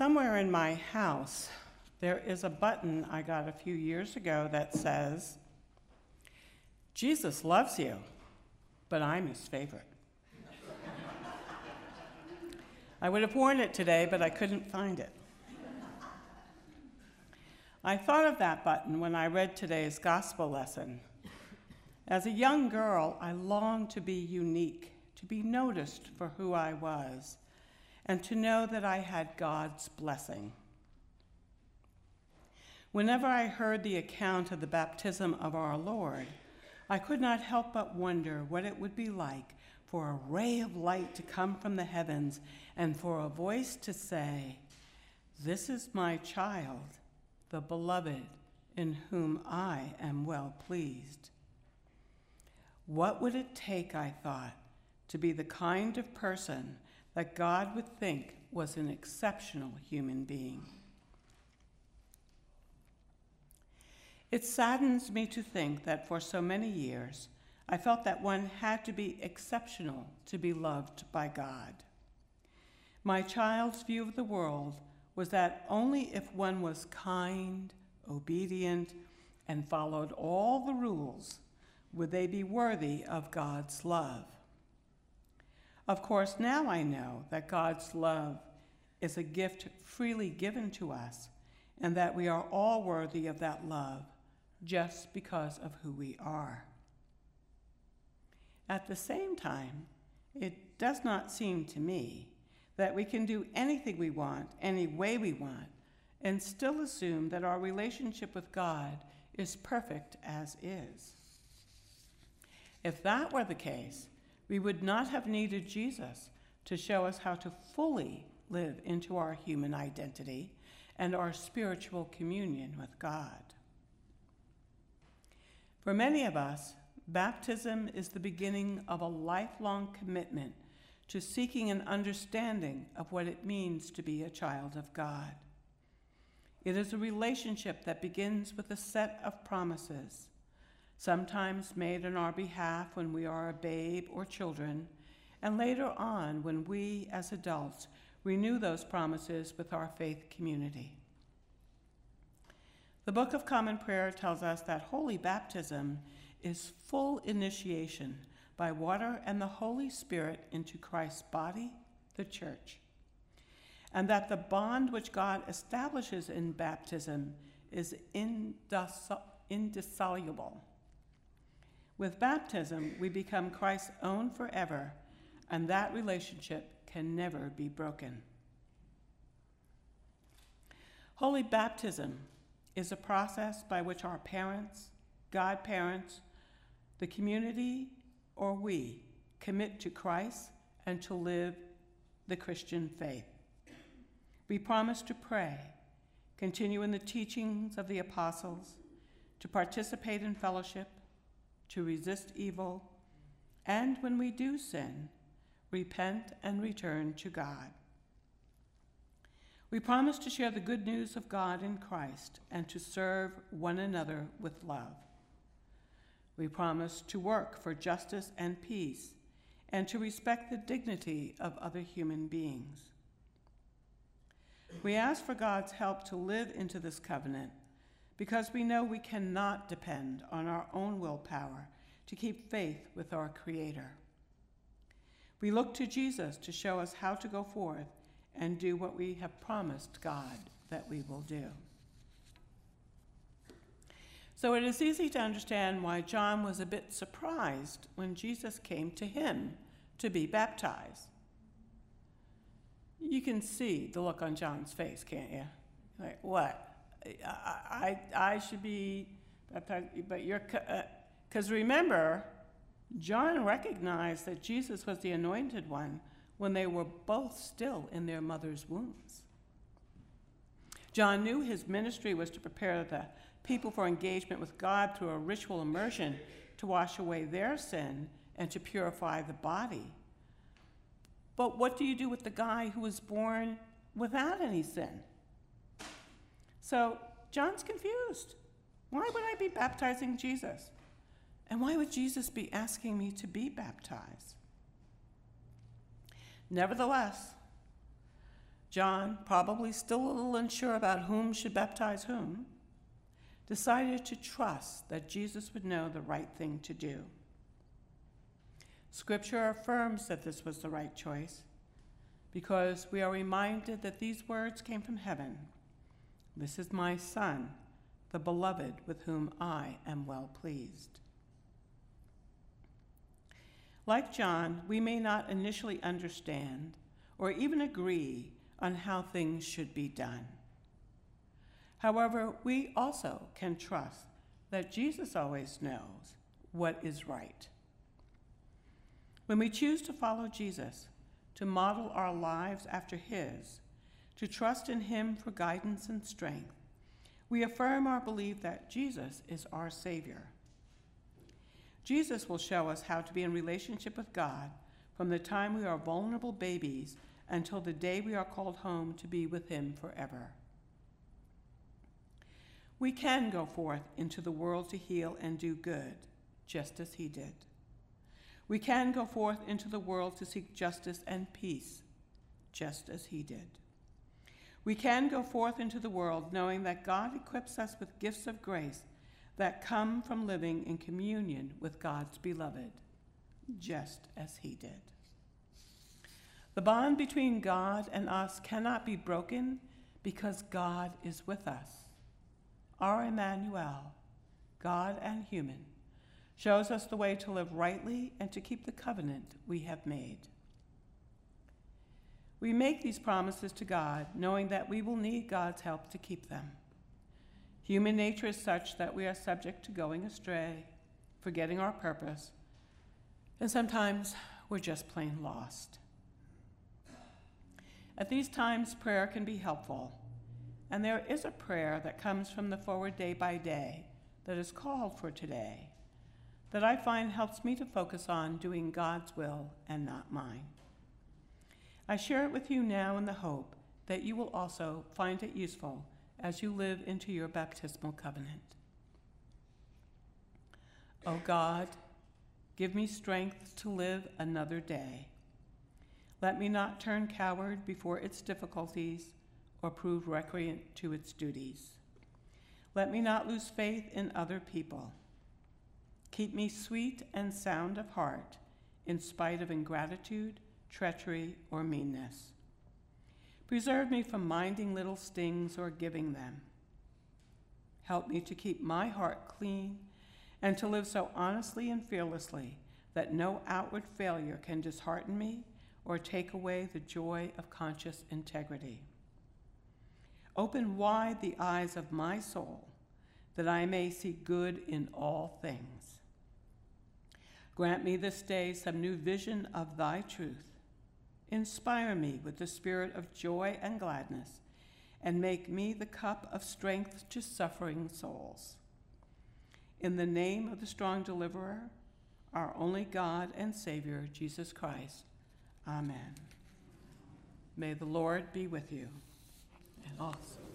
Somewhere in my house, there is a button I got a few years ago that says, Jesus loves you, but I'm his favorite. I would have worn it today, but I couldn't find it. I thought of that button when I read today's gospel lesson. As a young girl, I longed to be unique, to be noticed for who I was, and to know that I had God's blessing. Whenever I heard the account of the baptism of our Lord, I could not help but wonder what it would be like for a ray of light to come from the heavens and for a voice to say, This is my child the beloved, in whom I am well pleased. What would it take, I thought, to be the kind of person that God would think was an exceptional human being? It saddens me to think that for so many years, I felt that one had to be exceptional to be loved by God. My child's view of the world was that only if one was kind, obedient, and followed all the rules would they be worthy of God's love. Of course, now I know that God's love is a gift freely given to us and that we are all worthy of that love just because of who we are. At the same time, it does not seem to me that we can do anything we want, any way we want, and still assume that our relationship with God is perfect as is. If that were the case, we would not have needed Jesus to show us how to fully live into our human identity and our spiritual communion with God. For many of us, baptism is the beginning of a lifelong commitment to seeking an understanding of what it means to be a child of God. It is a relationship that begins with a set of promises, sometimes made on our behalf when we are a babe or children, and later on when we, as adults, renew those promises with our faith community. The Book of Common Prayer tells us that holy baptism is full initiation by water and the Holy Spirit into Christ's body, the church, and that the bond which God establishes in baptism is indissoluble. With baptism, we become Christ's own forever, and that relationship can never be broken. Holy baptism is a process by which our parents, godparents, the community, or we commit to Christ and to live the Christian faith. We promise to pray, continue in the teachings of the apostles, to participate in fellowship, to resist evil, and when we do sin, repent and return to God. We promise to share the good news of God in Christ and to serve one another with love. We promise to work for justice and peace and to respect the dignity of other human beings. We ask for God's help to live into this covenant because we know we cannot depend on our own willpower to keep faith with our Creator. We look to Jesus to show us how to go forth and do what we have promised God that we will do. So it is easy to understand why John was a bit surprised when Jesus came to him to be baptized. You can see the look on John's face, can't you? Like, what? I, I, should be baptized, but you're, because uh, remember, John recognized that Jesus was the anointed one when they were both still in their mother's wombs. John knew his ministry was to prepare the people for engagement with God through a ritual immersion to wash away their sin and to purify the body. But what do you do with the guy who was born without any sin? So John's confused. Why would I be baptizing Jesus? And why would Jesus be asking me to be baptized? Nevertheless, John, probably still a little unsure about whom should baptize whom, decided to trust that Jesus would know the right thing to do. Scripture affirms that this was the right choice because we are reminded that these words came from heaven This is my Son, the beloved, with whom I am well pleased. Like John, we may not initially understand or even agree on how things should be done. However, we also can trust that Jesus always knows what is right. When we choose to follow Jesus, to model our lives after His, to trust in Him for guidance and strength, we affirm our belief that Jesus is our Savior. Jesus will show us how to be in relationship with God from the time we are vulnerable babies until the day we are called home to be with Him forever. We can go forth into the world to heal and do good, just as He did. We can go forth into the world to seek justice and peace, just as He did. We can go forth into the world knowing that God equips us with gifts of grace that come from living in communion with God's beloved, just as He did. The bond between God and us cannot be broken because God is with us. Our Emmanuel, God and human, shows us the way to live rightly and to keep the covenant we have made. We make these promises to God knowing that we will need God's help to keep them. Human nature is such that we are subject to going astray, forgetting our purpose, and sometimes we're just plain lost. At these times, prayer can be helpful, and there is a prayer that comes from the Forward Day by Day that is called for today that I find helps me to focus on doing God's will and not mine. I share it with you now in the hope that you will also find it useful as you live into your baptismal covenant. O oh God, give me strength to live another day let me not turn coward before its difficulties or prove recreant to its duties. Let me not lose faith in other people. Keep me sweet and sound of heart in spite of ingratitude, treachery, or meanness. Preserve me from minding little stings or giving them. Help me to keep my heart clean and to live so honestly and fearlessly that no outward failure can dishearten me or take away the joy of conscious integrity. Open wide the eyes of my soul that I may see good in all things. Grant me this day some new vision of thy truth. Inspire me with the spirit of joy and gladness, and make me the cup of strength to suffering souls. In the name of the strong deliverer, our only God and Savior, Jesus Christ, Amen. May the Lord be with you and also